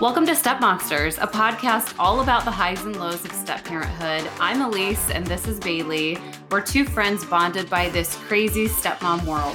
Welcome to Step Monsters, a podcast all about the highs and lows of step parenthood. I'm Elise and this is Bailey. We're two friends bonded by this crazy stepmom world.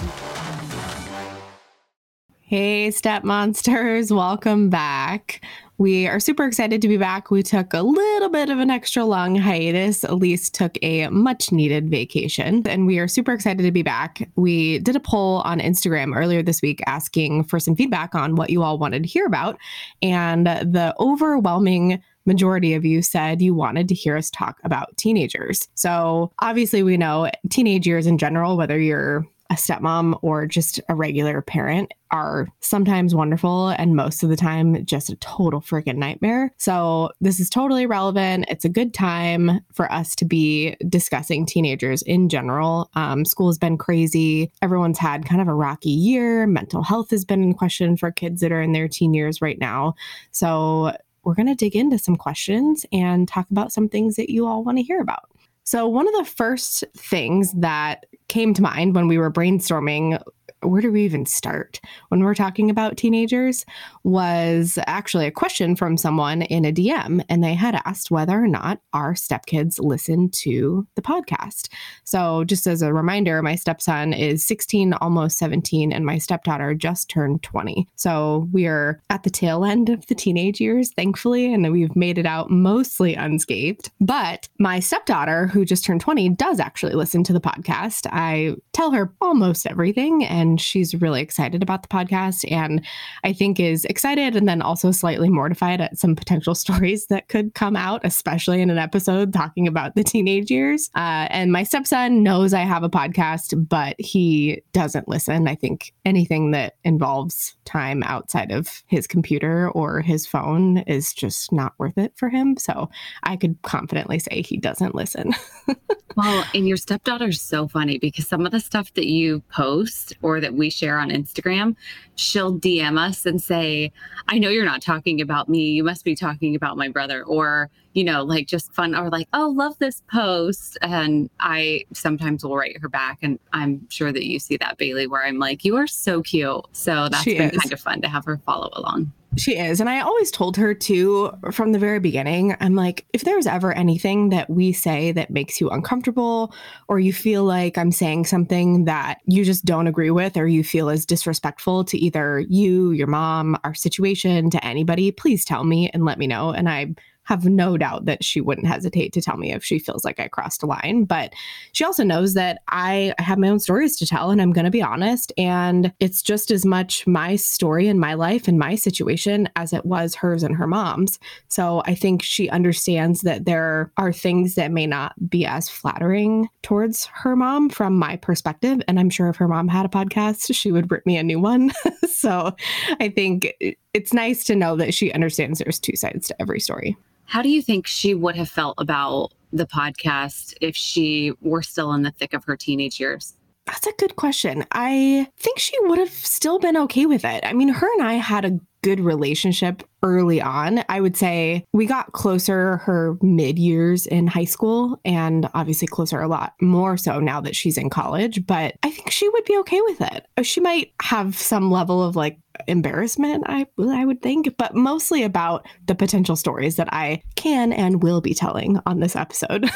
Hey, Step Monsters, welcome back. We are super excited to be back. We took a little bit of an extra long hiatus. Elise took a much needed vacation, and we are super excited to be back. We did a poll on Instagram earlier this week asking for some feedback on what you all wanted to hear about. And the overwhelming majority of you said you wanted to hear us talk about teenagers. So, obviously, we know teenage years in general, whether you're a stepmom or just a regular parent are sometimes wonderful and most of the time just a total freaking nightmare. So, this is totally relevant. It's a good time for us to be discussing teenagers in general. Um, school has been crazy. Everyone's had kind of a rocky year. Mental health has been in question for kids that are in their teen years right now. So, we're going to dig into some questions and talk about some things that you all want to hear about. So, one of the first things that came to mind when we were brainstorming where do we even start when we're talking about teenagers was actually a question from someone in a DM and they had asked whether or not our stepkids listen to the podcast. So just as a reminder, my stepson is 16 almost 17 and my stepdaughter just turned 20. So we are at the tail end of the teenage years thankfully and we've made it out mostly unscathed. But my stepdaughter who just turned 20 does actually listen to the podcast. I tell her almost everything and and she's really excited about the podcast and I think is excited and then also slightly mortified at some potential stories that could come out, especially in an episode talking about the teenage years. Uh, and my stepson knows I have a podcast, but he doesn't listen. I think anything that involves time outside of his computer or his phone is just not worth it for him. So I could confidently say he doesn't listen. well, and your stepdaughter's so funny because some of the stuff that you post or that we share on Instagram, she'll DM us and say, I know you're not talking about me. You must be talking about my brother. Or, you know, like just fun or like, oh, love this post. And I sometimes will write her back. And I'm sure that you see that, Bailey, where I'm like, you are so cute. So that's she been is. kind of fun to have her follow along. She is. And I always told her too from the very beginning I'm like, if there's ever anything that we say that makes you uncomfortable, or you feel like I'm saying something that you just don't agree with, or you feel is disrespectful to either you, your mom, our situation, to anybody, please tell me and let me know. And I have no doubt that she wouldn't hesitate to tell me if she feels like I crossed a line. But she also knows that I have my own stories to tell and I'm going to be honest. And it's just as much my story and my life and my situation as it was hers and her mom's. So I think she understands that there are things that may not be as flattering towards her mom from my perspective. And I'm sure if her mom had a podcast, she would rip me a new one. so I think it's nice to know that she understands there's two sides to every story. How do you think she would have felt about the podcast if she were still in the thick of her teenage years? That's a good question. I think she would have still been okay with it. I mean, her and I had a good relationship early on. I would say we got closer her mid years in high school and obviously closer a lot more so now that she's in college. But I think she would be okay with it. She might have some level of like embarrassment, I, I would think, but mostly about the potential stories that I can and will be telling on this episode.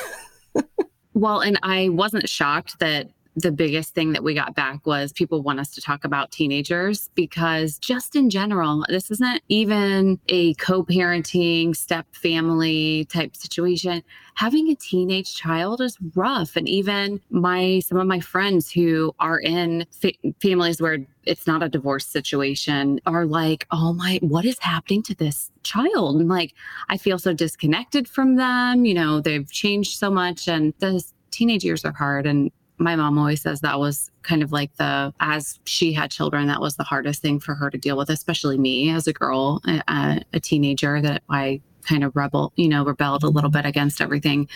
well, and I wasn't shocked that the biggest thing that we got back was people want us to talk about teenagers because just in general, this isn't even a co-parenting step family type situation. Having a teenage child is rough. And even my, some of my friends who are in fa- families where it's not a divorce situation are like, oh my, what is happening to this child? And like, I feel so disconnected from them. You know, they've changed so much and the teenage years are hard and my mom always says that was kind of like the as she had children that was the hardest thing for her to deal with especially me as a girl a, a teenager that i kind of rebel you know rebelled a little mm-hmm. bit against everything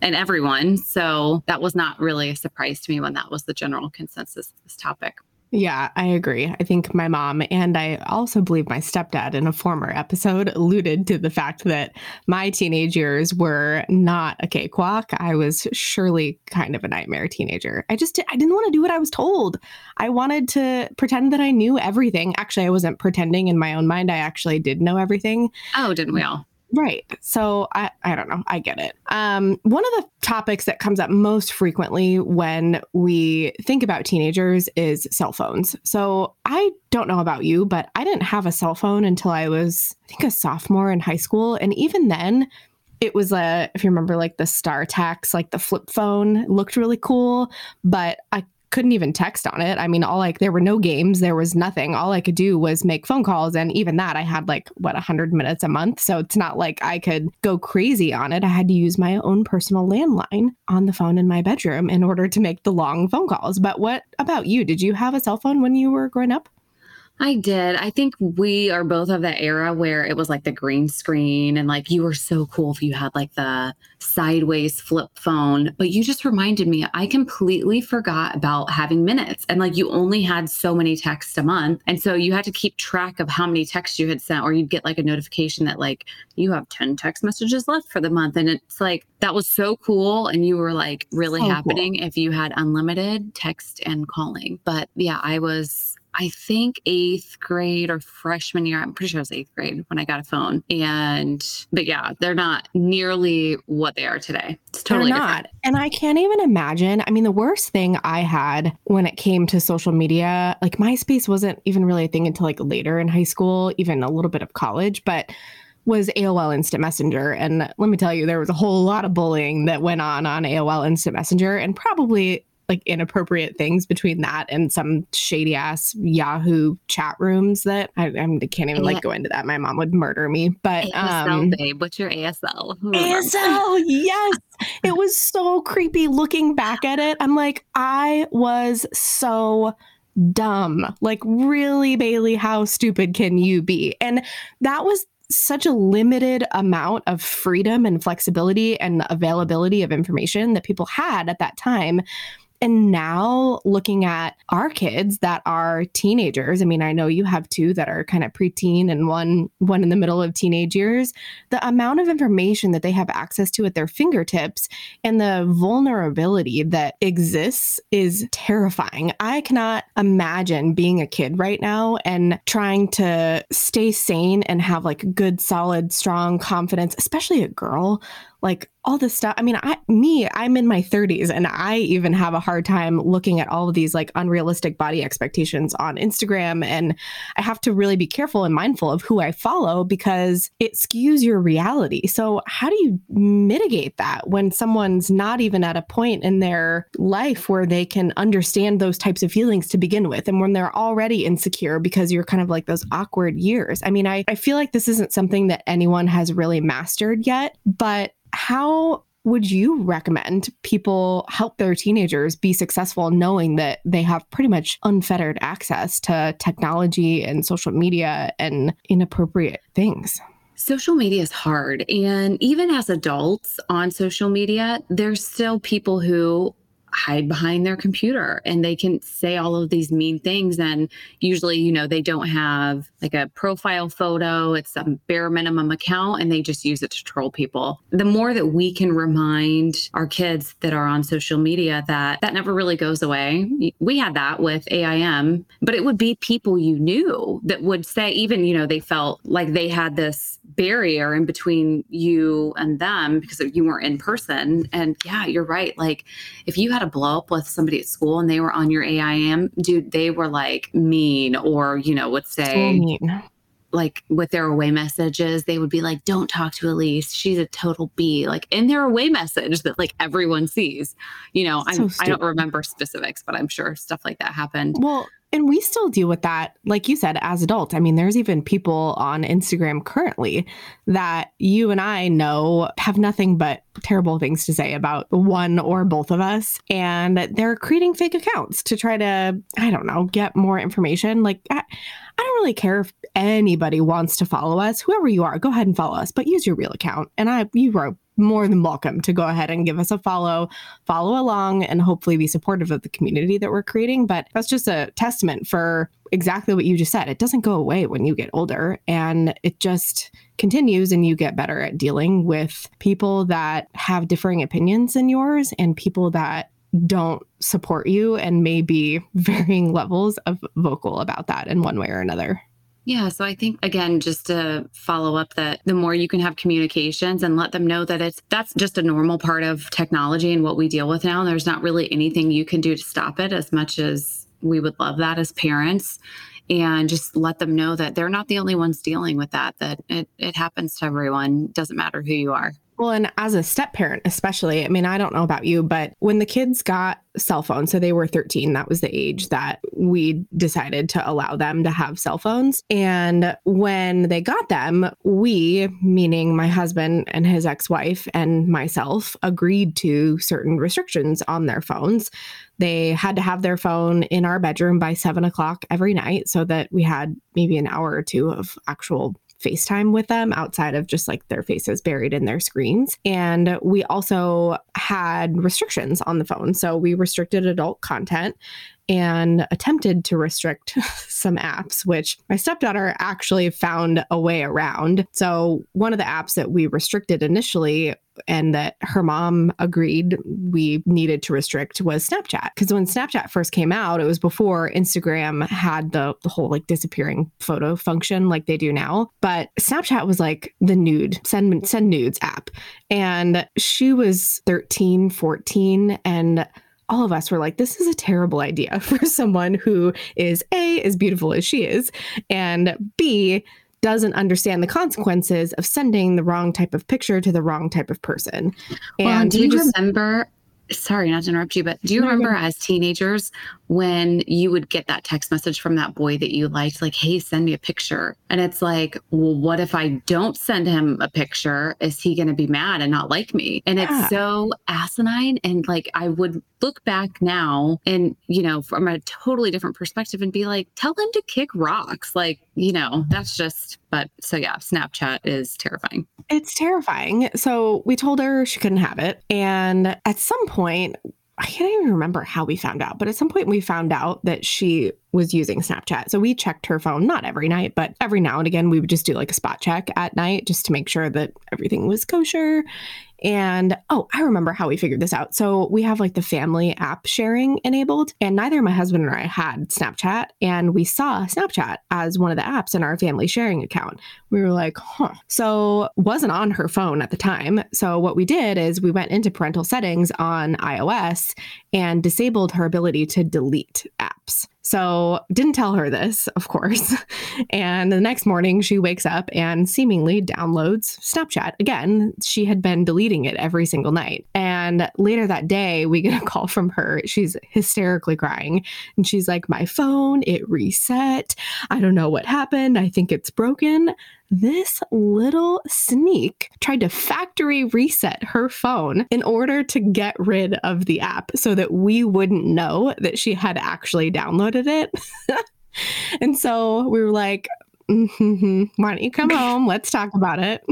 and everyone. So that was not really a surprise to me when that was the general consensus of this topic Yeah, I agree. I think my mom and I also believe my stepdad in a former episode alluded to the fact that my teenage years were not a cakewalk. I was surely kind of a nightmare teenager. I just I didn't want to do what I was told. I wanted to pretend that I knew everything. Actually, I wasn't pretending in my own mind. I actually did know everything. Oh, didn't we all? Right. So I, I don't know. I get it. Um, one of the topics that comes up most frequently when we think about teenagers is cell phones. So I don't know about you, but I didn't have a cell phone until I was, I think, a sophomore in high school. And even then, it was a, if you remember, like the StarTAC, like the flip phone looked really cool, but I couldn't even text on it. I mean, all like there were no games, there was nothing. All I could do was make phone calls, and even that I had like what hundred minutes a month. So it's not like I could go crazy on it. I had to use my own personal landline on the phone in my bedroom in order to make the long phone calls. But what about you? Did you have a cell phone when you were growing up? I did. I think we are both of that era where it was like the green screen and like you were so cool if you had like the sideways flip phone. But you just reminded me, I completely forgot about having minutes and like you only had so many texts a month. And so you had to keep track of how many texts you had sent, or you'd get like a notification that like you have 10 text messages left for the month. And it's like that was so cool. And you were like really so happening cool. if you had unlimited text and calling. But yeah, I was I think eighth grade or freshman year. I'm pretty sure it was eighth grade when I got a phone. And, but yeah, they're not nearly what they are today. It's totally they're not. Different. And I can't even imagine. I mean, the worst thing I had when it came to social media, like MySpace wasn't even really a thing until like later in high school, even a little bit of college. But was AOL Instant Messenger. And let me tell you, there was a whole lot of bullying that went on on AOL Instant Messenger, and probably like inappropriate things between that and some shady ass Yahoo chat rooms that I, I can't even like go into that. My mom would murder me. But ASL, um, babe, what's your ASL? ASL, yes, it was so creepy. Looking back at it, I'm like, I was so dumb. Like, really, Bailey, how stupid can you be? And that was such a limited amount of freedom and flexibility and availability of information that people had at that time and now looking at our kids that are teenagers, I mean, I know you have two that are kind of preteen and one one in the middle of teenage years, the amount of information that they have access to at their fingertips and the vulnerability that exists is terrifying. I cannot imagine being a kid right now and trying to stay sane and have like good solid strong confidence, especially a girl like all this stuff. I mean, I me, I'm in my 30s and I even have a hard time looking at all of these like unrealistic body expectations on Instagram and I have to really be careful and mindful of who I follow because it skews your reality. So, how do you mitigate that when someone's not even at a point in their life where they can understand those types of feelings to begin with and when they're already insecure because you're kind of like those awkward years? I mean, I I feel like this isn't something that anyone has really mastered yet, but how would you recommend people help their teenagers be successful knowing that they have pretty much unfettered access to technology and social media and inappropriate things? Social media is hard. And even as adults on social media, there's still people who hide behind their computer and they can say all of these mean things and usually you know they don't have like a profile photo it's a bare minimum account and they just use it to troll people. The more that we can remind our kids that are on social media that that never really goes away we had that with AIM but it would be people you knew that would say even you know they felt like they had this barrier in between you and them because you weren't in person and yeah you're right like if you had a blow up with somebody at school and they were on your AIM, dude, they were like mean or, you know, would say, so like with their away messages, they would be like, don't talk to Elise. She's a total B. Like in their away message that like everyone sees. You know, so I don't remember specifics, but I'm sure stuff like that happened. Well, and we still deal with that, like you said, as adults. I mean, there's even people on Instagram currently that you and I know have nothing but terrible things to say about one or both of us. And they're creating fake accounts to try to, I don't know, get more information. Like, I, I don't really care if anybody wants to follow us. Whoever you are, go ahead and follow us, but use your real account. And I, you wrote more than welcome to go ahead and give us a follow, follow along, and hopefully be supportive of the community that we're creating. But that's just a testament for exactly what you just said. It doesn't go away when you get older, and it just continues, and you get better at dealing with people that have differing opinions than yours and people that don't support you and may be varying levels of vocal about that in one way or another. Yeah. So I think, again, just to follow up that the more you can have communications and let them know that it's that's just a normal part of technology and what we deal with now. There's not really anything you can do to stop it as much as we would love that as parents. And just let them know that they're not the only ones dealing with that, that it, it happens to everyone. Doesn't matter who you are. Well, and as a step parent, especially, I mean, I don't know about you, but when the kids got cell phones, so they were 13, that was the age that we decided to allow them to have cell phones. And when they got them, we, meaning my husband and his ex wife and myself, agreed to certain restrictions on their phones. They had to have their phone in our bedroom by seven o'clock every night so that we had maybe an hour or two of actual FaceTime with them outside of just like their faces buried in their screens. And we also had restrictions on the phone. So we restricted adult content and attempted to restrict some apps, which my stepdaughter actually found a way around. So, one of the apps that we restricted initially and that her mom agreed we needed to restrict was Snapchat. Because when Snapchat first came out, it was before Instagram had the, the whole like disappearing photo function like they do now. But Snapchat was like the nude, send, send nudes app. And she was 13, 14, and all of us were like, this is a terrible idea for someone who is A, as beautiful as she is, and B, doesn't understand the consequences of sending the wrong type of picture to the wrong type of person. And well, do you just, remember? Sorry, not to interrupt you, but do you no, remember as teenagers when you would get that text message from that boy that you liked, like, hey, send me a picture. And it's like, well, what if I don't send him a picture? Is he going to be mad and not like me? And yeah. it's so asinine. And like, I would look back now and, you know, from a totally different perspective and be like, tell him to kick rocks. Like, you know, that's just, but so yeah, Snapchat is terrifying. It's terrifying. So we told her she couldn't have it. And at some point, I can't even remember how we found out, but at some point we found out that she was using Snapchat. So we checked her phone, not every night, but every now and again, we would just do like a spot check at night just to make sure that everything was kosher. And oh, I remember how we figured this out. So we have like the family app sharing enabled, and neither my husband or I had Snapchat. And we saw Snapchat as one of the apps in our family sharing account. We were like, huh. So wasn't on her phone at the time. So what we did is we went into parental settings on iOS and disabled her ability to delete apps. So, didn't tell her this, of course. And the next morning, she wakes up and seemingly downloads Snapchat again. She had been deleting it every single night. And later that day, we get a call from her. She's hysterically crying. And she's like, My phone, it reset. I don't know what happened. I think it's broken this little sneak tried to factory reset her phone in order to get rid of the app so that we wouldn't know that she had actually downloaded it. and so we were like, mm-hmm, why don't you come home? Let's talk about it.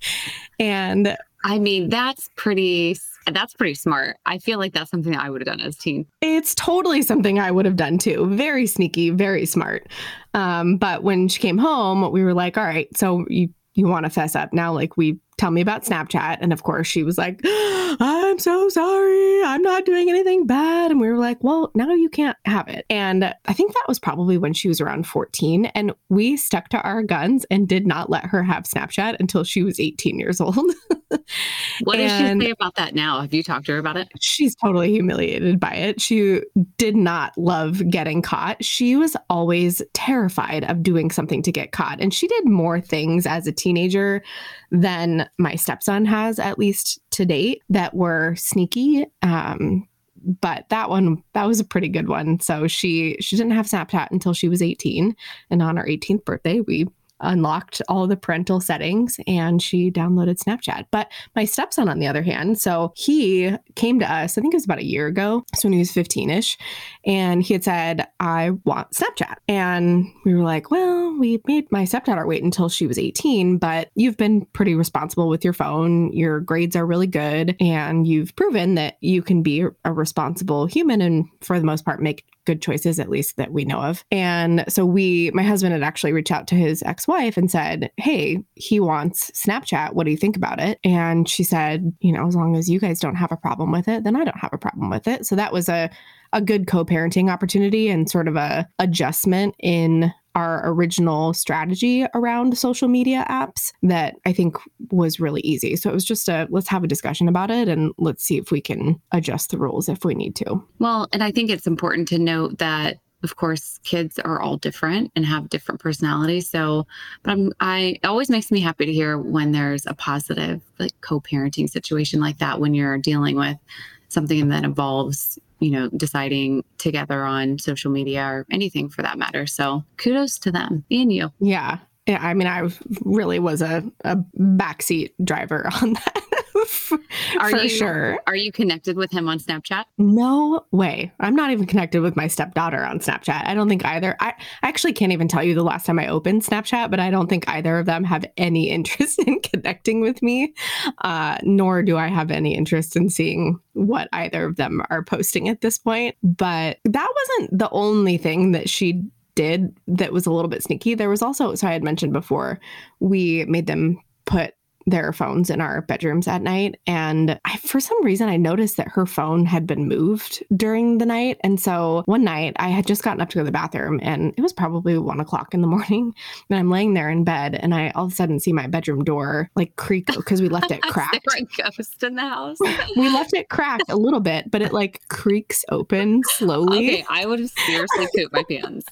and I mean, that's pretty that's pretty smart. I feel like that's something that I would have done as a teen. It's totally something I would have done too. Very sneaky, very smart. Um, but when she came home, we were like, all right, so you you want to fess up now? Like we tell me about Snapchat. And of course, she was like, I'm so sorry. I'm not doing anything bad. And we were like, well, now you can't have it. And I think that was probably when she was around 14. And we stuck to our guns and did not let her have Snapchat until she was 18 years old. what does she say about that now? Have you talked to her about it? She's totally humiliated by it. She did not love getting caught. She was always terrified of doing something to get caught. And she did more things as a teenager than my stepson has, at least to date, that were sneaky. Um, but that one that was a pretty good one so she she didn't have snapchat until she was 18 and on her 18th birthday we unlocked all the parental settings and she downloaded Snapchat. But my stepson, on the other hand, so he came to us, I think it was about a year ago, so when he was 15 ish, and he had said, I want Snapchat. And we were like, well, we made my stepdaughter wait until she was 18, but you've been pretty responsible with your phone. Your grades are really good, and you've proven that you can be a responsible human and, for the most part, make good choices, at least that we know of. And so we, my husband had actually reached out to his ex wife and said, Hey, he wants Snapchat. What do you think about it? And she said, You know, as long as you guys don't have a problem with it, then I don't have a problem with it. So that was a, a good co-parenting opportunity and sort of a adjustment in our original strategy around social media apps that I think was really easy. So it was just a let's have a discussion about it and let's see if we can adjust the rules if we need to. Well, and I think it's important to note that of course kids are all different and have different personalities so but i'm i always makes me happy to hear when there's a positive like co-parenting situation like that when you're dealing with something that involves you know, deciding together on social media or anything for that matter. So kudos to them and you. Yeah. Yeah, I mean, I really was a, a backseat driver on that. are for you, sure. Are you connected with him on Snapchat? No way. I'm not even connected with my stepdaughter on Snapchat. I don't think either. I, I actually can't even tell you the last time I opened Snapchat, but I don't think either of them have any interest in connecting with me, uh, nor do I have any interest in seeing what either of them are posting at this point. But that wasn't the only thing that she did that was a little bit sneaky. There was also, so I had mentioned before, we made them put their phones in our bedrooms at night. And I, for some reason, I noticed that her phone had been moved during the night. And so one night I had just gotten up to go to the bathroom and it was probably one o'clock in the morning. And I'm laying there in bed and I all of a sudden see my bedroom door like creak because we left it cracked. there a ghost in the house? we left it cracked a little bit, but it like creaks open slowly. Okay, I would have seriously pooped my pants.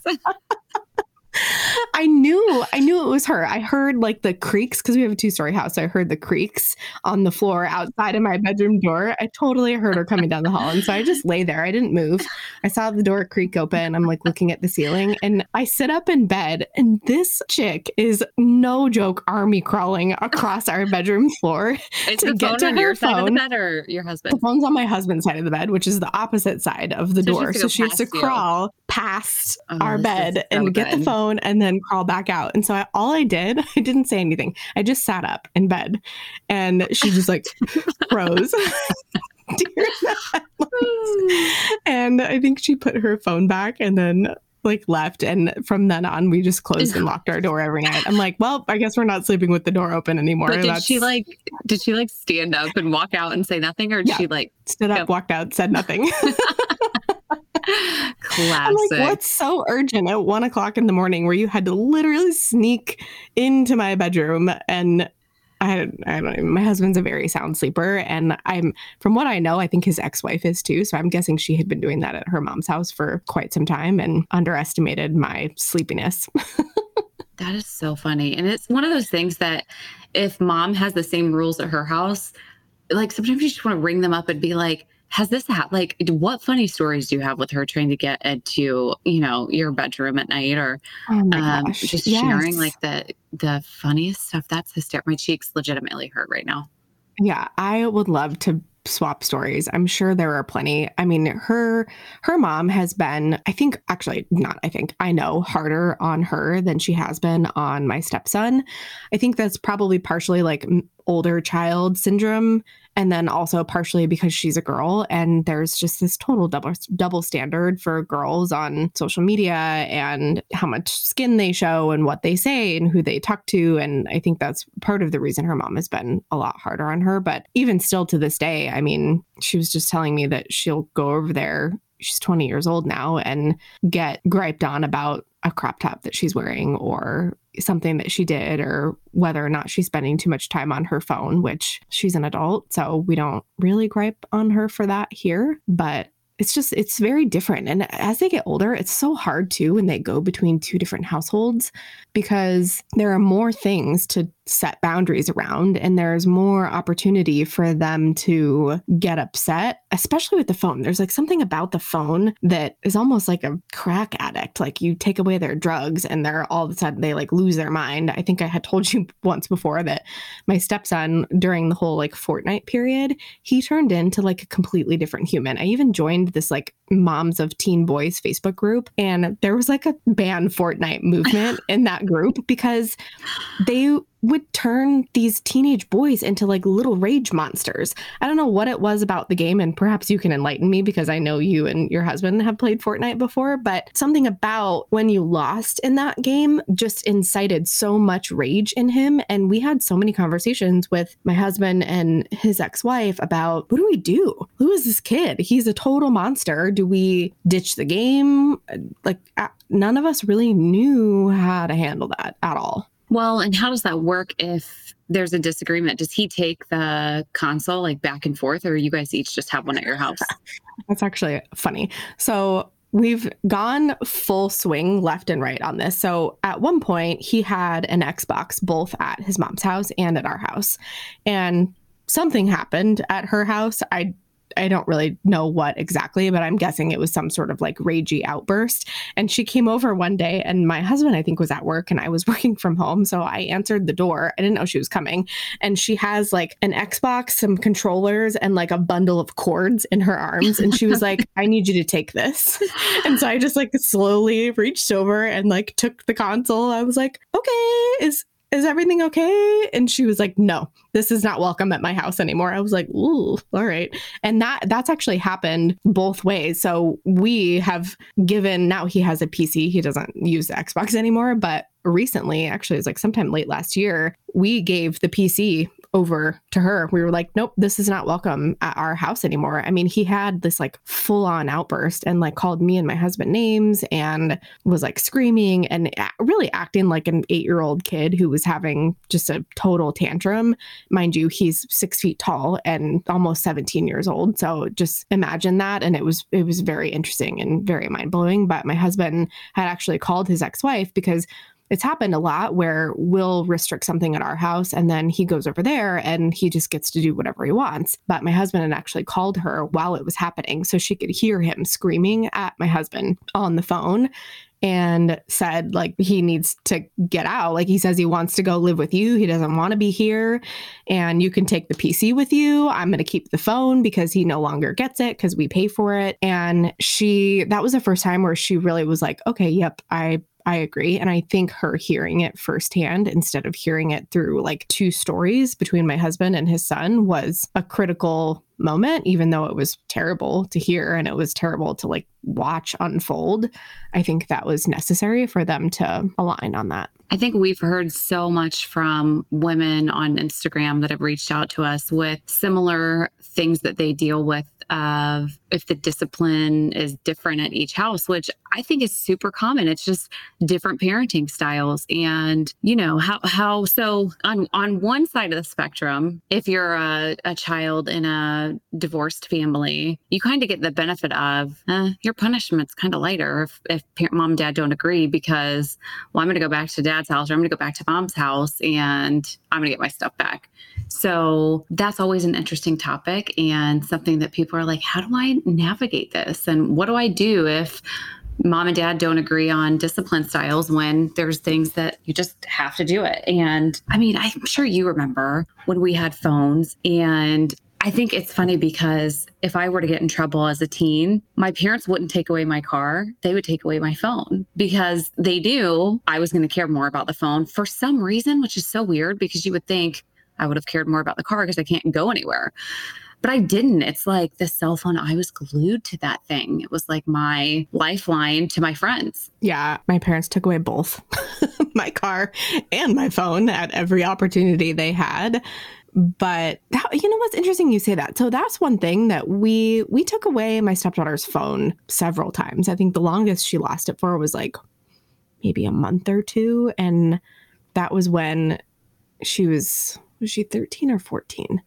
I knew, I knew it was her. I heard like the creaks because we have a two story house. So I heard the creaks on the floor outside of my bedroom door. I totally heard her coming down the hall. And so I just lay there. I didn't move. I saw the door creak open. I'm like looking at the ceiling and I sit up in bed. And this chick is no joke army crawling across our bedroom floor is to get to her your phone. side of the bed or your husband? The phone's on my husband's side of the bed, which is the opposite side of the so door. She so she has to you. crawl past oh, our bed so and get the phone phone and then crawl back out. And so I, all I did, I didn't say anything. I just sat up in bed and she just like froze. and I think she put her phone back and then like left and from then on we just closed and locked our door every night. I'm like, well, I guess we're not sleeping with the door open anymore. But did That's... she like did she like stand up and walk out and say nothing or did yeah. she like stood up, go? walked out, said nothing? Classic. Like, what's so urgent at one o'clock in the morning where you had to literally sneak into my bedroom and I, I don't even, my husband's a very sound sleeper and I'm from what I know I think his ex-wife is too so I'm guessing she had been doing that at her mom's house for quite some time and underestimated my sleepiness. that is so funny and it's one of those things that if mom has the same rules at her house like sometimes you just want to ring them up and be like has this happened? Like, what funny stories do you have with her trying to get into, you know, your bedroom at night or oh um, just yes. sharing like the the funniest stuff? That's hysterical. My cheeks legitimately hurt right now. Yeah, I would love to swap stories. I'm sure there are plenty. I mean, her her mom has been, I think actually not I think, I know harder on her than she has been on my stepson. I think that's probably partially like older child syndrome and then also partially because she's a girl and there's just this total double double standard for girls on social media and how much skin they show and what they say and who they talk to and I think that's part of the reason her mom has been a lot harder on her. But even still to this day I mean she was just telling me that she'll go over there. She's 20 years old now and get griped on about a crop top that she's wearing or something that she did or whether or not she's spending too much time on her phone, which she's an adult. So we don't really gripe on her for that here. But it's just, it's very different. And as they get older, it's so hard too when they go between two different households because there are more things to set boundaries around and there's more opportunity for them to get upset especially with the phone. There's like something about the phone that is almost like a crack addict. Like you take away their drugs and they're all of a sudden they like lose their mind. I think i had told you once before that my stepson during the whole like fortnite period he turned into like a completely different human. I even joined this like moms of teen boys facebook group and there was like a ban fortnite movement in that group because they would turn these teenage boys into like little rage monsters. I don't know what it was about the game, and perhaps you can enlighten me because I know you and your husband have played Fortnite before, but something about when you lost in that game just incited so much rage in him. And we had so many conversations with my husband and his ex wife about what do we do? Who is this kid? He's a total monster. Do we ditch the game? Like, none of us really knew how to handle that at all. Well, and how does that work if there's a disagreement? Does he take the console like back and forth, or you guys each just have one at your house? That's actually funny. So we've gone full swing left and right on this. So at one point, he had an Xbox both at his mom's house and at our house. And something happened at her house. I I don't really know what exactly, but I'm guessing it was some sort of like ragey outburst. And she came over one day, and my husband, I think, was at work and I was working from home. So I answered the door. I didn't know she was coming. And she has like an Xbox, some controllers, and like a bundle of cords in her arms. And she was like, I need you to take this. And so I just like slowly reached over and like took the console. I was like, okay, is is everything okay? And she was like, no, this is not welcome at my house anymore. I was like, ooh, all right. And that that's actually happened both ways. So we have given now he has a PC. He doesn't use the Xbox anymore, but recently, actually, it was like sometime late last year, we gave the PC over to her. We were like, nope, this is not welcome at our house anymore. I mean, he had this like full on outburst and like called me and my husband names and was like screaming and really acting like an eight year old kid who was having just a total tantrum. Mind you, he's six feet tall and almost 17 years old. So just imagine that. And it was, it was very interesting and very mind blowing. But my husband had actually called his ex wife because it's happened a lot where we'll restrict something at our house and then he goes over there and he just gets to do whatever he wants. But my husband had actually called her while it was happening so she could hear him screaming at my husband on the phone and said like he needs to get out. Like he says he wants to go live with you. He doesn't want to be here. And you can take the pc with you. I'm going to keep the phone because he no longer gets it because we pay for it. And she that was the first time where she really was like okay yep i I agree. And I think her hearing it firsthand instead of hearing it through like two stories between my husband and his son was a critical moment, even though it was terrible to hear and it was terrible to like watch unfold. I think that was necessary for them to align on that. I think we've heard so much from women on Instagram that have reached out to us with similar things that they deal with of if the discipline is different at each house, which I think is super common. It's just different parenting styles. And, you know, how how so on on one side of the spectrum, if you're a, a child in a divorced family, you kind of get the benefit of eh, your punishment's kind of lighter if, if parent, mom and dad don't agree because, well, I'm going to go back to dad's house or I'm going to go back to mom's house and I'm going to get my stuff back. So that's always an interesting topic and something that people are like, how do I navigate this? And what do I do if mom and dad don't agree on discipline styles when there's things that you just have to do it? And I mean, I'm sure you remember when we had phones and I think it's funny because if I were to get in trouble as a teen, my parents wouldn't take away my car. They would take away my phone because they knew I was going to care more about the phone for some reason, which is so weird because you would think I would have cared more about the car because I can't go anywhere. But I didn't. It's like the cell phone, I was glued to that thing. It was like my lifeline to my friends. Yeah, my parents took away both my car and my phone at every opportunity they had but that, you know what's interesting you say that so that's one thing that we we took away my stepdaughter's phone several times i think the longest she lost it for was like maybe a month or two and that was when she was was she 13 or 14 i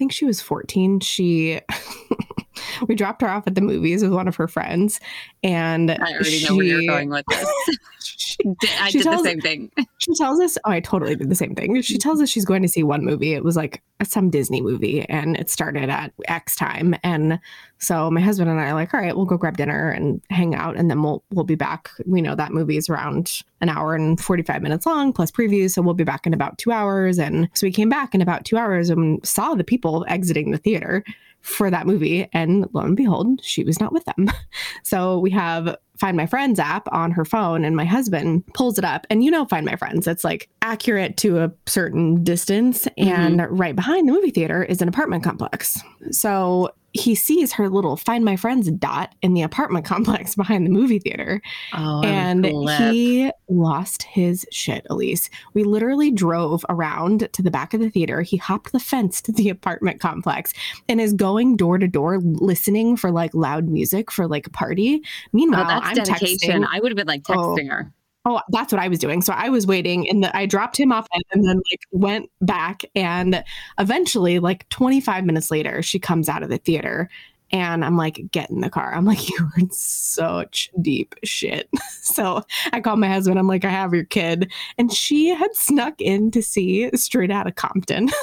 think she was 14 she we dropped her off at the movies with one of her friends, and I already she, know where you're going with this. she, I did tells, the same thing. She tells us, oh, I totally did the same thing. She tells us she's going to see one movie. It was like some Disney movie, and it started at X time, and so my husband and I are like, all right, we'll go grab dinner and hang out, and then we'll we'll be back. We know that movie is around an hour and forty five minutes long plus previews, so we'll be back in about two hours. And so we came back in about two hours and saw the people exiting the theater for that movie. And lo and behold, she was not with them. So we have Find My Friends app on her phone, and my husband pulls it up. And you know, Find My Friends, it's like accurate to a certain distance. Mm-hmm. And right behind the movie theater is an apartment complex. So he sees her little find my friends dot in the apartment complex behind the movie theater. Oh, and he lost his shit, Elise. We literally drove around to the back of the theater. He hopped the fence to the apartment complex and is going door to door listening for like loud music for like a party. Oh, Meanwhile, oh, I'm dedication. texting. I would have been like oh. texting oh, her. Oh, that's what I was doing. So I was waiting and I dropped him off and, then like went back and eventually like 25 minutes later she comes out of the theater and I'm like, get in the car. I'm like, you're in such deep shit. so I called my husband. I'm like, I have your kid. And she had snuck in to see Straight Out of Compton.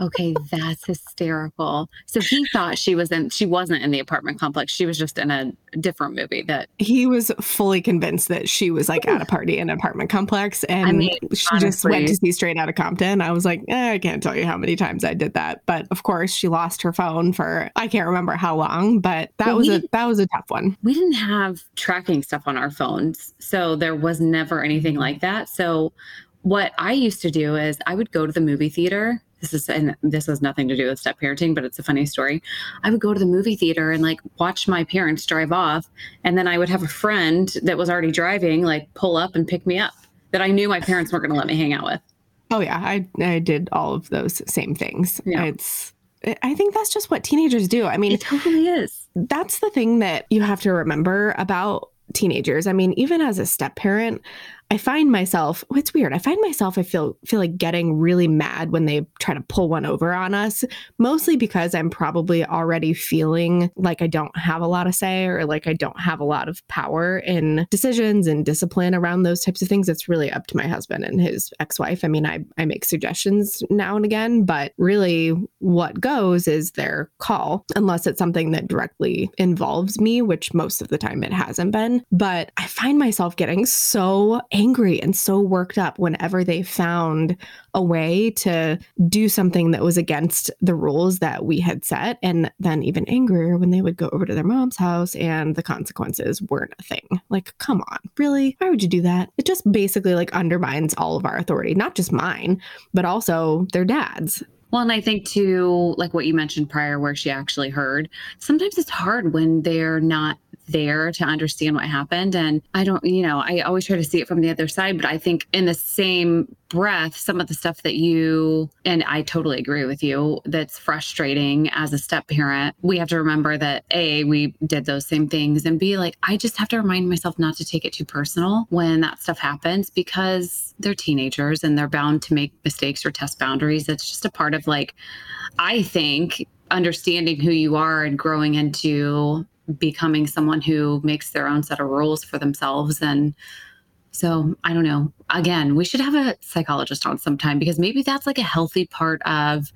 Okay, that's hysterical. So he thought she was in she wasn't in the apartment complex. She was just in a different movie that he was fully convinced that she was like at a party in an apartment complex and I mean, she honestly, just went to see straight out of Compton. I was like, eh, I can't tell you how many times I did that. But of course she lost her phone for I can't remember how long, but that was a that was a tough one. We didn't have tracking stuff on our phones. So there was never anything like that. So what I used to do is I would go to the movie theater this is and this has nothing to do with step parenting but it's a funny story i would go to the movie theater and like watch my parents drive off and then i would have a friend that was already driving like pull up and pick me up that i knew my parents weren't going to let me hang out with oh yeah i i did all of those same things yeah. it's I think that's just what teenagers do. I mean, it totally is. That's the thing that you have to remember about teenagers. I mean, even as a step parent, I find myself, oh, it's weird. I find myself, I feel feel like getting really mad when they try to pull one over on us, mostly because I'm probably already feeling like I don't have a lot of say or like I don't have a lot of power in decisions and discipline around those types of things. It's really up to my husband and his ex-wife. I mean, I, I make suggestions now and again, but really what goes is their call, unless it's something that directly involves me, which most of the time it hasn't been. But I find myself getting so angry and so worked up whenever they found a way to do something that was against the rules that we had set. And then even angrier when they would go over to their mom's house and the consequences weren't a thing. Like, come on, really? Why would you do that? It just basically like undermines all of our authority, not just mine, but also their dad's. Well, and I think too, like what you mentioned prior, where she actually heard, sometimes it's hard when they're not there to understand what happened. And I don't, you know, I always try to see it from the other side, but I think in the same breath, some of the stuff that you, and I totally agree with you, that's frustrating as a step parent, we have to remember that A, we did those same things, and B, like, I just have to remind myself not to take it too personal when that stuff happens because they're teenagers and they're bound to make mistakes or test boundaries. It's just a part of like, I think understanding who you are and growing into becoming someone who makes their own set of rules for themselves and so I don't know. Again, we should have a psychologist on sometime because maybe that's like a healthy part of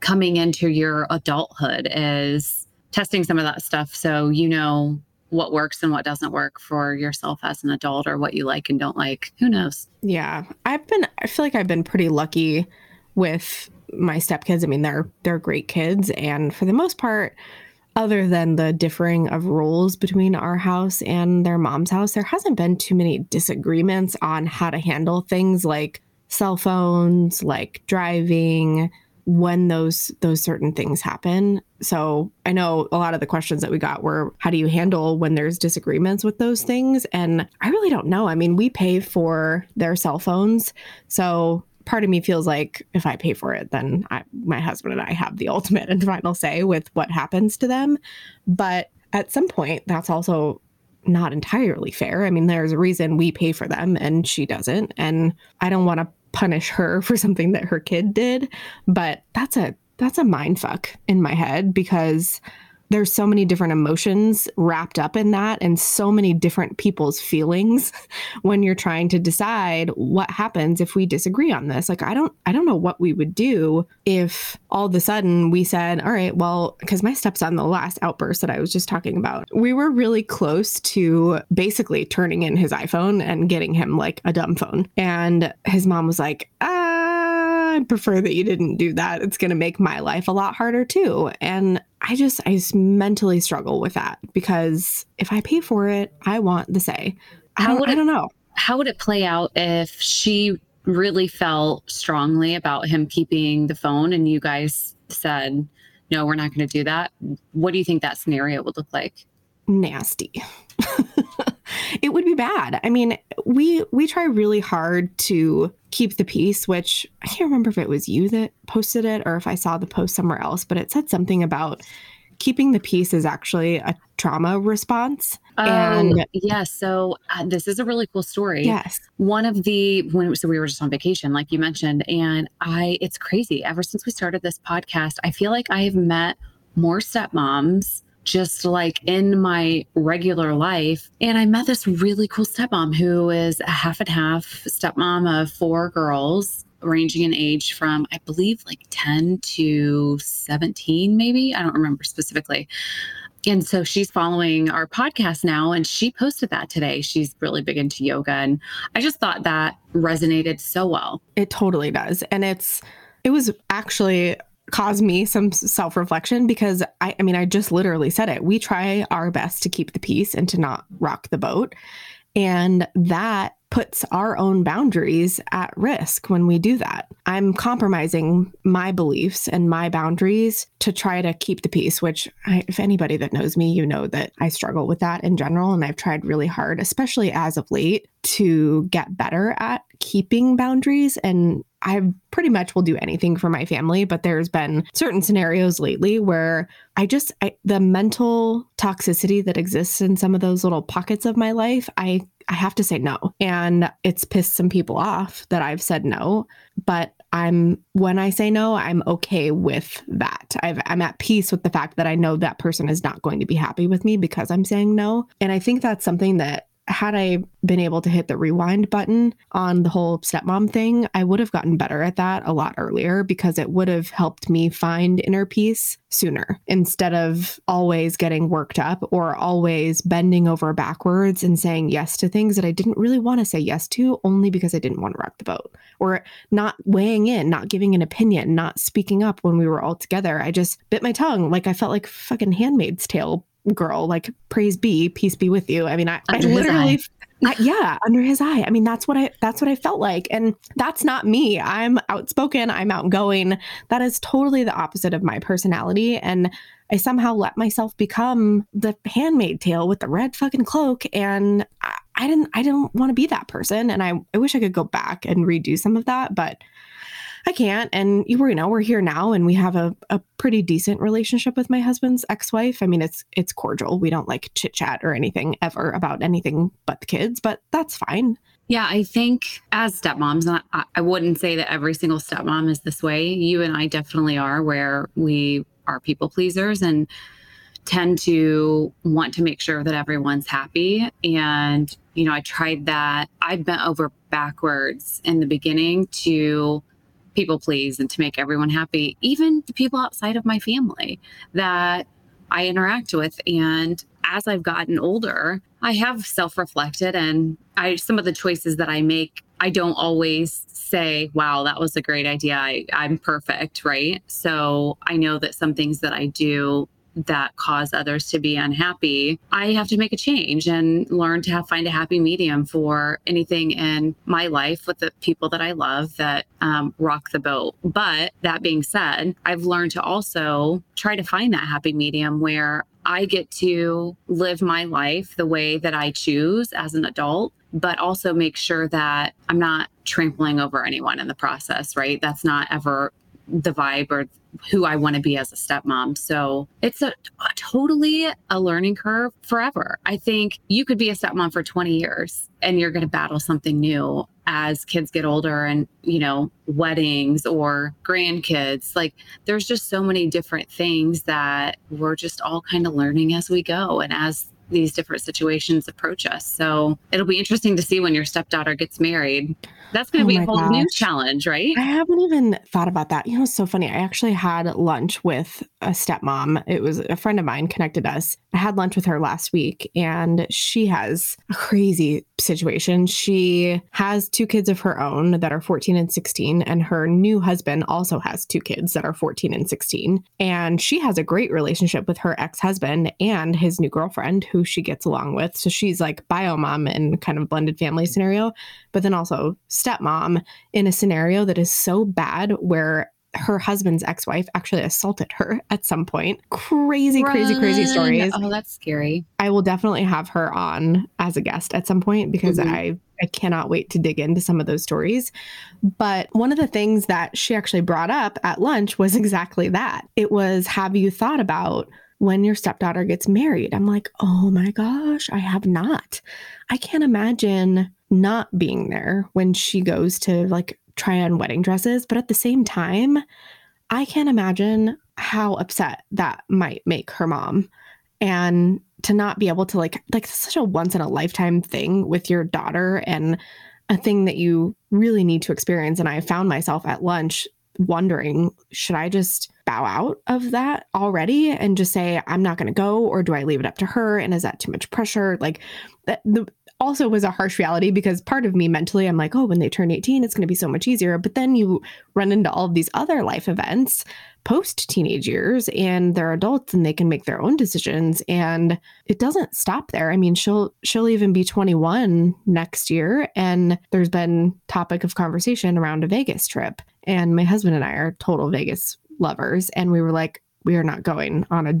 coming into your adulthood is testing some of that stuff so you know what works and what doesn't work for yourself as an adult or what you like and don't like. Who knows? Yeah. I've been I feel like I've been pretty lucky with my stepkids. I mean, they're they're great kids and for the most part other than the differing of rules between our house and their mom's house, there hasn't been too many disagreements on how to handle things like cell phones, like driving, when those those certain things happen. So I know a lot of the questions that we got were how do you handle when there's disagreements with those things? And I really don't know. I mean, we pay for their cell phones. So part of me feels like if I pay for it, then I, my husband and I have the ultimate and final say with what happens to them. But at some point, that's also not entirely fair. I mean, there's a reason we pay for them and she doesn't. And I don't want to punish her for something that her kid did, but that's a that's a mind fuck in my head because there's so many different emotions wrapped up in that and so many different people's feelings when you're trying to decide what happens if we disagree on this. Like I don't I don't know what we would do if all of a sudden we said, "All right, well, cuz my stepson the last outburst that I was just talking about, we were really close to basically turning in his iPhone and getting him like a dumb phone." And his mom was like, "Ah, I prefer that you didn't do that. It's going to make my life a lot harder too. And I just, I just mentally struggle with that because if I pay for it, I want the say. I don't, it, I don't know. How would it play out if she really felt strongly about him keeping the phone and you guys said, no, we're not going to do that? What do you think that scenario would look like? Nasty. it would be bad. I mean, we we try really hard to keep the peace, which I can't remember if it was you that posted it or if I saw the post somewhere else, but it said something about keeping the peace is actually a trauma response. Oh, and yes. Yeah, so uh, this is a really cool story. Yes. One of the, when, so we were just on vacation, like you mentioned, and I, it's crazy. Ever since we started this podcast, I feel like I have met more stepmoms just like in my regular life. And I met this really cool stepmom who is a half and half stepmom of four girls ranging in age from I believe like 10 to 17 maybe. I don't remember specifically. And so she's following our podcast now and she posted that today. She's really big into yoga and I just thought that resonated so well. It totally does. And it's it was actually caused me some self reflection because I, I mean, I just literally said it. We try our best to keep the peace and to not rock the boat. And that puts our own boundaries at risk when we do that. I'm compromising my beliefs and my boundaries to try to keep the peace, which, I, if anybody that knows me, you know that I struggle with that in general. And I've tried really hard, especially as of late, to get better at keeping boundaries and I pretty much will do anything for my family, but there's been certain scenarios lately where I just I, the mental toxicity that exists in some of those little pockets of my life, I I have to say no. And it's pissed some people off that I've said no, but I'm when I say no, I'm okay with that. i am at peace with the fact that I know that person is not going to be happy with me because I'm saying no. And I think that's something that had I been able to hit the rewind button on the whole stepmom thing, I would have gotten better at that a lot earlier because it would have helped me find inner peace sooner instead of always getting worked up or always bending over backwards and saying yes to things that I didn't really want to say yes to only because I didn't want to rock the boat or not weighing in, not giving an opinion, not speaking up when we were all together. I just bit my tongue like I felt like fucking handmaid's tale girl, like praise be, peace be with you. I mean, I, I literally, I, yeah, under his eye. I mean, that's what I, that's what I felt like. And that's not me. I'm outspoken. I'm outgoing. That is totally the opposite of my personality. And I somehow let myself become the handmaid tale with the red fucking cloak. And I, I didn't, I didn't want to be that person. And I, I wish I could go back and redo some of that, but I can't. And you were, you know, we're here now and we have a, a pretty decent relationship with my husband's ex-wife. I mean, it's it's cordial. We don't like chit chat or anything ever about anything but the kids, but that's fine. Yeah, I think as stepmoms, I, I wouldn't say that every single stepmom is this way. You and I definitely are, where we are people pleasers and tend to want to make sure that everyone's happy. And, you know, I tried that. I bent over backwards in the beginning to people please and to make everyone happy, even the people outside of my family that I interact with. And as I've gotten older, I have self reflected and I some of the choices that I make, I don't always say, wow, that was a great idea. I, I'm perfect, right? So I know that some things that I do that cause others to be unhappy, I have to make a change and learn to have, find a happy medium for anything in my life with the people that I love that um, rock the boat. But that being said, I've learned to also try to find that happy medium where I get to live my life the way that I choose as an adult, but also make sure that I'm not trampling over anyone in the process, right? That's not ever the vibe or who I want to be as a stepmom. So it's a, a, totally a learning curve forever. I think you could be a stepmom for 20 years and you're going to battle something new as kids get older and, you know, weddings or grandkids. Like there's just so many different things that we're just all kind of learning as we go and as these different situations approach us. So it'll be interesting to see when your stepdaughter gets married. That's going to oh be a whole gosh. new challenge, right? I haven't even thought about that. You know, it's so funny. I actually had lunch with a stepmom. It was a friend of mine connected us. I had lunch with her last week and she has a crazy situation. She has two kids of her own that are 14 and 16 and her new husband also has two kids that are 14 and 16. And she has a great relationship with her ex-husband and his new girlfriend who she gets along with. So she's like bio mom in kind of blended family scenario, but then also stepmom in a scenario that is so bad where her husband's ex-wife actually assaulted her at some point. Crazy, Run. crazy, crazy stories. Oh, that's scary. I will definitely have her on as a guest at some point because mm-hmm. I I cannot wait to dig into some of those stories. But one of the things that she actually brought up at lunch was exactly that. It was have you thought about when your stepdaughter gets married. I'm like, oh my gosh, I have not. I can't imagine not being there when she goes to like try on wedding dresses. But at the same time, I can't imagine how upset that might make her mom. And to not be able to like, like such a once in a lifetime thing with your daughter and a thing that you really need to experience. And I found myself at lunch wondering, should I just bow out of that already and just say I'm not going to go or do I leave it up to her? And is that too much pressure? Like that the also was a harsh reality because part of me mentally I'm like oh when they turn 18 it's going to be so much easier. But then you run into all of these other life events post teenage years and they're adults and they can make their own decisions and it doesn't stop there. I mean she'll she'll even be 21 next year and there's been topic of conversation around a vegas trip and my husband and i are total vegas lovers and we were like we are not going on a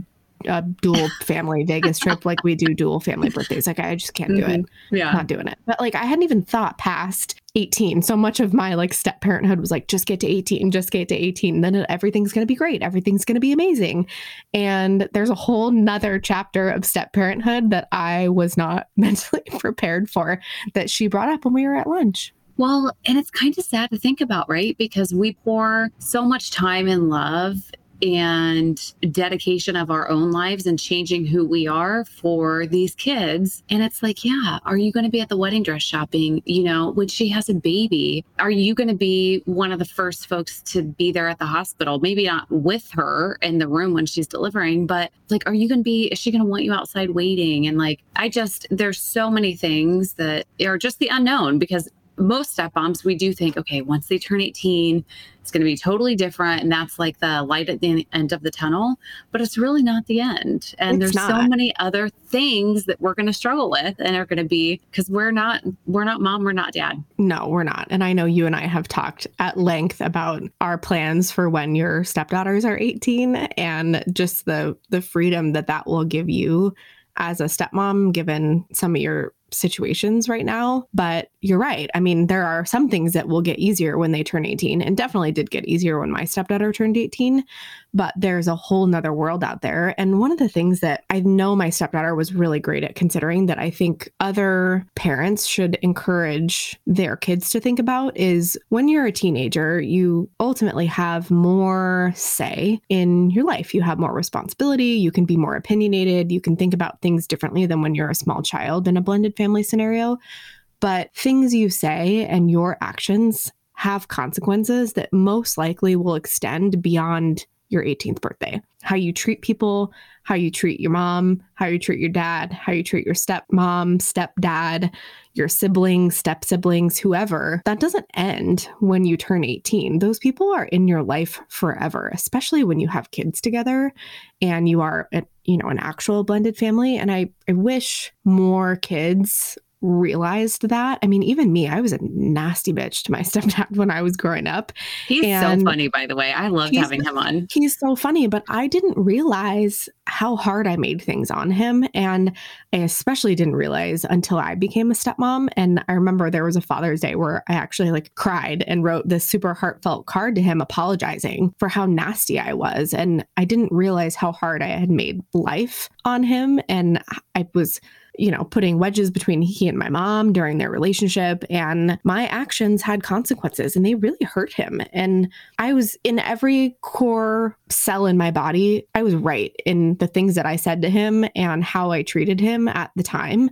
a dual family Vegas trip like we do dual family birthdays. Like I just can't do mm-hmm. it. Yeah. Not doing it. But like I hadn't even thought past 18. So much of my like step parenthood was like, just get to 18, just get to 18. Then everything's going to be great. Everything's going to be amazing. And there's a whole nother chapter of step parenthood that I was not mentally prepared for that she brought up when we were at lunch. Well, and it's kind of sad to think about, right? Because we pour so much time and love and dedication of our own lives and changing who we are for these kids. And it's like, yeah, are you going to be at the wedding dress shopping? You know, when she has a baby, are you going to be one of the first folks to be there at the hospital? Maybe not with her in the room when she's delivering, but like, are you going to be, is she going to want you outside waiting? And like, I just, there's so many things that are just the unknown because most step moms, we do think, okay, once they turn 18, it's going to be totally different. And that's like the light at the end of the tunnel. But it's really not the end. And it's there's not. so many other things that we're going to struggle with and are going to be because we're not, we're not mom, we're not dad. No, we're not. And I know you and I have talked at length about our plans for when your stepdaughters are 18 and just the the freedom that that will give you as a stepmom, given some of your situations right now. But you're right. I mean, there are some things that will get easier when they turn 18 and definitely did get easier when my stepdaughter turned 18. But there's a whole nother world out there. And one of the things that I know my stepdaughter was really great at considering that I think other parents should encourage their kids to think about is when you're a teenager, you ultimately have more say in your life. You have more responsibility. You can be more opinionated. You can think about things differently than when you're a small child in a blended family scenario. But things you say and your actions have consequences that most likely will extend beyond your 18th birthday. How you treat people, how you treat your mom, how you treat your dad, how you treat your stepmom, stepdad, your siblings, step siblings, whoever. That doesn't end when you turn 18. Those people are in your life forever, especially when you have kids together and you are, a, you know, an actual blended family. And I, I wish more kids realized that. I mean, even me, I was a nasty bitch to my stepdad when I was growing up. He's and so funny, by the way. I loved having him on. He's so funny, but I didn't realize how hard I made things on him. And I especially didn't realize until I became a stepmom. And I remember there was a Father's Day where I actually like cried and wrote this super heartfelt card to him apologizing for how nasty I was. And I didn't realize how hard I had made life on him. And I was you know, putting wedges between he and my mom during their relationship. And my actions had consequences and they really hurt him. And I was in every core cell in my body, I was right in the things that I said to him and how I treated him at the time.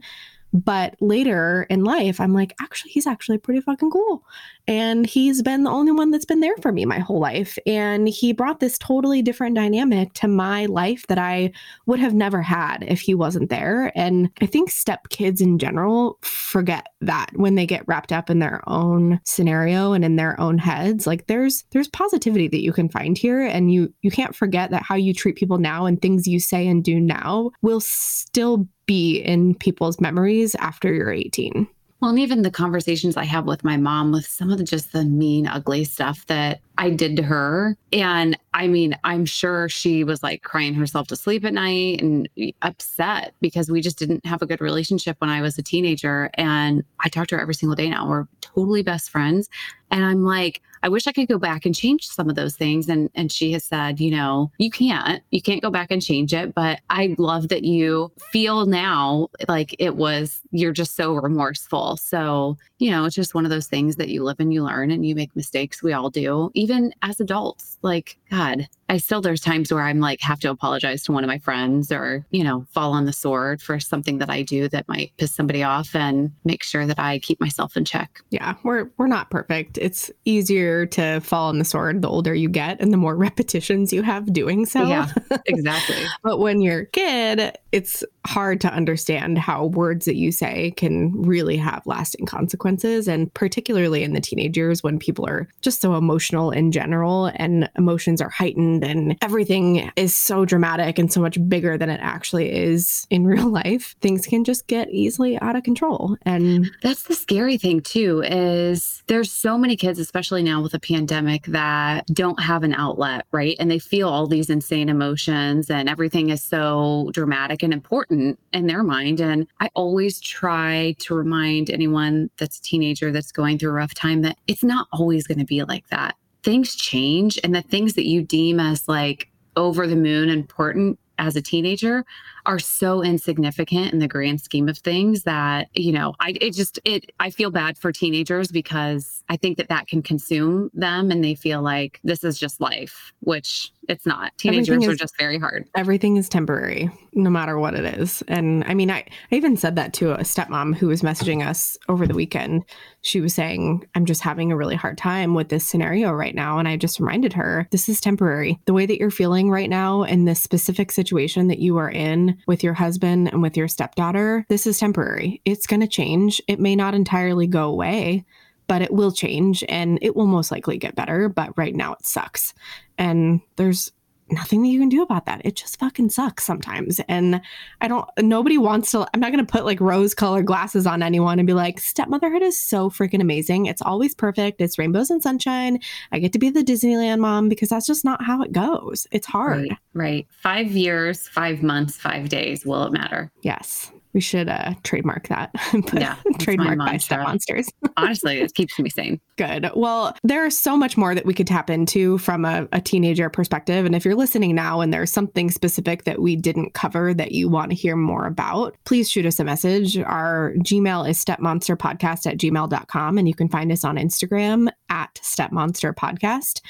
But later in life, I'm like, actually, he's actually pretty fucking cool. And he's been the only one that's been there for me my whole life. And he brought this totally different dynamic to my life that I would have never had if he wasn't there. And I think step kids in general forget that when they get wrapped up in their own scenario and in their own heads. Like there's there's positivity that you can find here. And you you can't forget that how you treat people now and things you say and do now will still be in people's memories after you're 18. Well, and even the conversations I have with my mom with some of the just the mean, ugly stuff that I did to her. And I mean, I'm sure she was like crying herself to sleep at night and upset because we just didn't have a good relationship when I was a teenager. And I talk to her every single day now. We're totally best friends. And I'm like, I wish I could go back and change some of those things. And and she has said, you know, you can't, you can't go back and change it. But I love that you feel now like it was you're just so remorseful. So, you know, it's just one of those things that you live and you learn and you make mistakes. We all do, even as adults. Like, God, I still, there's times where I'm like, have to apologize to one of my friends or, you know, fall on the sword for something that I do that might piss somebody off and make sure that I keep myself in check. Yeah. We're, we're not perfect. It's easier to fall on the sword the older you get and the more repetitions you have doing so. Yeah, exactly. but when you're a kid, it's hard to understand how words that you say can really have lasting consequences. And particularly in the teenage years when people are just so emotional in general and emotions are heightened and everything is so dramatic and so much bigger than it actually is in real life, things can just get easily out of control. And that's the scary thing, too, is there's so many kids, especially now with a pandemic, that don't have an outlet, right? And they feel all these insane emotions and everything is so dramatic and important in their mind. And I always try to remind anyone that's a teenager that's going through a rough time that it's not always going to be like that. Things change, and the things that you deem as like over the moon important as a teenager are so insignificant in the grand scheme of things that you know i it just it i feel bad for teenagers because i think that that can consume them and they feel like this is just life which it's not. Teenagers is, are just very hard. everything is temporary no matter what it is. And i mean I, I even said that to a stepmom who was messaging us over the weekend. She was saying i'm just having a really hard time with this scenario right now. And i just reminded her this is temporary. The way that you're feeling right now in this specific situation that you are in with your husband and with your stepdaughter, this is temporary. It's going to change. It may not entirely go away, but it will change and it will most likely get better. But right now it sucks. And there's nothing that you can do about that. It just fucking sucks sometimes. And I don't, nobody wants to, I'm not going to put like rose colored glasses on anyone and be like, stepmotherhood is so freaking amazing. It's always perfect. It's rainbows and sunshine. I get to be the Disneyland mom because that's just not how it goes. It's hard. Right. right. Five years, five months, five days. Will it matter? Yes. We should uh, trademark that. yeah, trademark by Step Monsters. Honestly, it keeps me sane. Good. Well, there's so much more that we could tap into from a, a, teenager perspective. And if you're listening now and there's something specific that we didn't cover that you want to hear more about, please shoot us a message. Our Gmail is stepmonsterpodcast at gmail.com. And you can find us on Instagram at stepmonsterpodcast.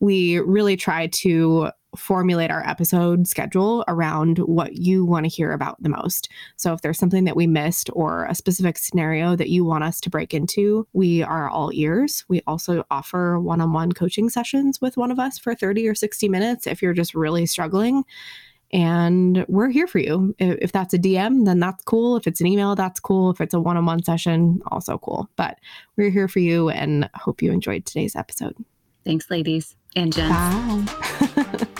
We really try to formulate our episode schedule around what you want to hear about the most. So if there's something that we missed or a specific scenario that you want us to break into, we are all ears. We also offer one on one coaching sessions with one of us for 30 or 60 minutes if you're just really struggling. And we're here for you. If that's a DM, then that's cool. If it's an email, that's cool. If it's a one on one session, also cool. But we're here for you and hope you enjoyed today's episode. Thanks, ladies and gents. Bye.